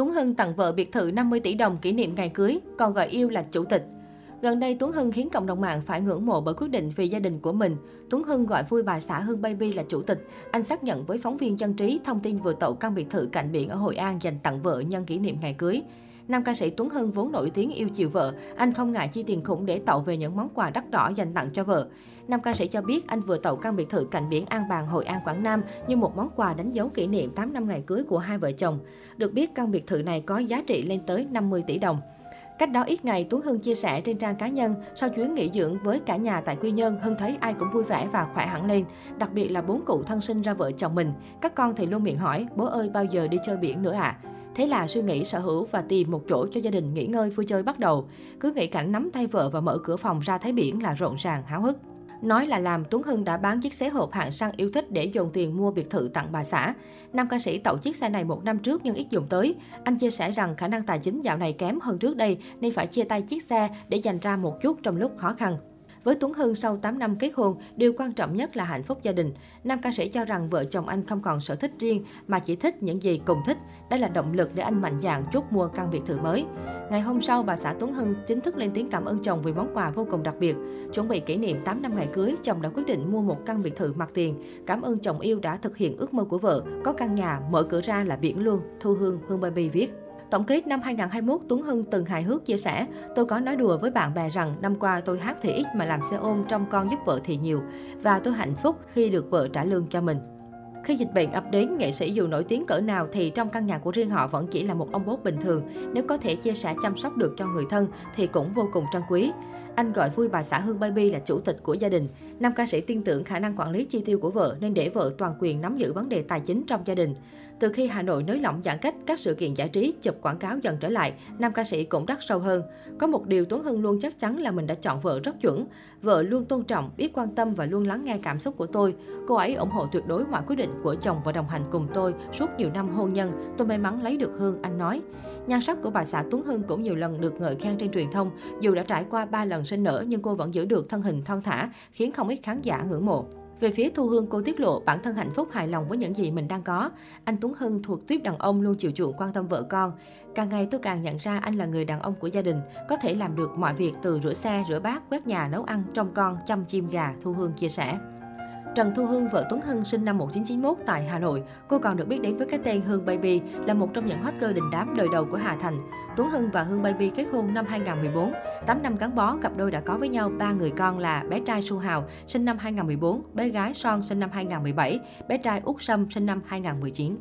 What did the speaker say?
Tuấn Hưng tặng vợ biệt thự 50 tỷ đồng kỷ niệm ngày cưới, còn gọi yêu là chủ tịch. Gần đây, Tuấn Hưng khiến cộng đồng mạng phải ngưỡng mộ bởi quyết định vì gia đình của mình. Tuấn Hưng gọi vui bà xã Hưng Baby là chủ tịch. Anh xác nhận với phóng viên dân trí thông tin vừa tậu căn biệt thự cạnh biển ở Hội An dành tặng vợ nhân kỷ niệm ngày cưới. Nam ca sĩ Tuấn Hưng vốn nổi tiếng yêu chiều vợ, anh không ngại chi tiền khủng để tậu về những món quà đắt đỏ dành tặng cho vợ. Nam ca sĩ cho biết anh vừa tậu căn biệt thự cạnh biển An Bàng, Hội An, Quảng Nam như một món quà đánh dấu kỷ niệm 8 năm ngày cưới của hai vợ chồng. Được biết căn biệt thự này có giá trị lên tới 50 tỷ đồng. Cách đó ít ngày, Tuấn Hưng chia sẻ trên trang cá nhân, sau chuyến nghỉ dưỡng với cả nhà tại Quy Nhơn, Hưng thấy ai cũng vui vẻ và khỏe hẳn lên. Đặc biệt là bốn cụ thân sinh ra vợ chồng mình. Các con thì luôn miệng hỏi, bố ơi bao giờ đi chơi biển nữa ạ? À? Thế là suy nghĩ sở hữu và tìm một chỗ cho gia đình nghỉ ngơi vui chơi bắt đầu. Cứ nghĩ cảnh nắm tay vợ và mở cửa phòng ra thấy biển là rộn ràng háo hức. Nói là làm, Tuấn Hưng đã bán chiếc xế hộp hạng sang yêu thích để dồn tiền mua biệt thự tặng bà xã. Nam ca sĩ tậu chiếc xe này một năm trước nhưng ít dùng tới. Anh chia sẻ rằng khả năng tài chính dạo này kém hơn trước đây nên phải chia tay chiếc xe để dành ra một chút trong lúc khó khăn. Với Tuấn Hưng sau 8 năm kết hôn, điều quan trọng nhất là hạnh phúc gia đình. Nam ca sĩ cho rằng vợ chồng anh không còn sở thích riêng mà chỉ thích những gì cùng thích. Đây là động lực để anh mạnh dạn chốt mua căn biệt thự mới. Ngày hôm sau, bà xã Tuấn Hưng chính thức lên tiếng cảm ơn chồng vì món quà vô cùng đặc biệt. Chuẩn bị kỷ niệm 8 năm ngày cưới, chồng đã quyết định mua một căn biệt thự mặt tiền. Cảm ơn chồng yêu đã thực hiện ước mơ của vợ, có căn nhà mở cửa ra là biển luôn, Thu Hương, Hương Baby viết. Tổng kết năm 2021, Tuấn Hưng từng hài hước chia sẻ, tôi có nói đùa với bạn bè rằng năm qua tôi hát thì ít mà làm xe ôm trong con giúp vợ thì nhiều. Và tôi hạnh phúc khi được vợ trả lương cho mình. Khi dịch bệnh ập đến, nghệ sĩ dù nổi tiếng cỡ nào thì trong căn nhà của riêng họ vẫn chỉ là một ông bố bình thường. Nếu có thể chia sẻ chăm sóc được cho người thân thì cũng vô cùng trân quý. Anh gọi vui bà xã Hương Baby là chủ tịch của gia đình. Nam ca sĩ tin tưởng khả năng quản lý chi tiêu của vợ nên để vợ toàn quyền nắm giữ vấn đề tài chính trong gia đình. Từ khi Hà Nội nới lỏng giãn cách, các sự kiện giải trí, chụp quảng cáo dần trở lại, nam ca sĩ cũng đắt sâu hơn. Có một điều Tuấn Hưng luôn chắc chắn là mình đã chọn vợ rất chuẩn. Vợ luôn tôn trọng, biết quan tâm và luôn lắng nghe cảm xúc của tôi. Cô ấy ủng hộ tuyệt đối mọi quyết định của chồng và đồng hành cùng tôi suốt nhiều năm hôn nhân. Tôi may mắn lấy được Hương, anh nói. Nhan sắc của bà xã Tuấn Hưng cũng nhiều lần được ngợi khen trên truyền thông. Dù đã trải qua 3 lần sinh nở nhưng cô vẫn giữ được thân hình thon thả, khiến không ít khán giả ngưỡng mộ. Về phía Thu Hương, cô tiết lộ bản thân hạnh phúc hài lòng với những gì mình đang có. Anh Tuấn Hưng thuộc tuyếp đàn ông luôn chịu chuộng quan tâm vợ con. Càng ngày tôi càng nhận ra anh là người đàn ông của gia đình, có thể làm được mọi việc từ rửa xe, rửa bát, quét nhà, nấu ăn, trông con, chăm chim gà, Thu Hương chia sẻ. Trần Thu Hương, vợ Tuấn Hưng sinh năm 1991 tại Hà Nội. Cô còn được biết đến với cái tên Hương Baby, là một trong những hot girl đình đám đời đầu của Hà Thành. Tuấn Hưng và Hương Baby kết hôn năm 2014. 8 năm gắn bó, cặp đôi đã có với nhau ba người con là bé trai Su Hào, sinh năm 2014, bé gái Son, sinh năm 2017, bé trai Út Sâm, sinh năm 2019.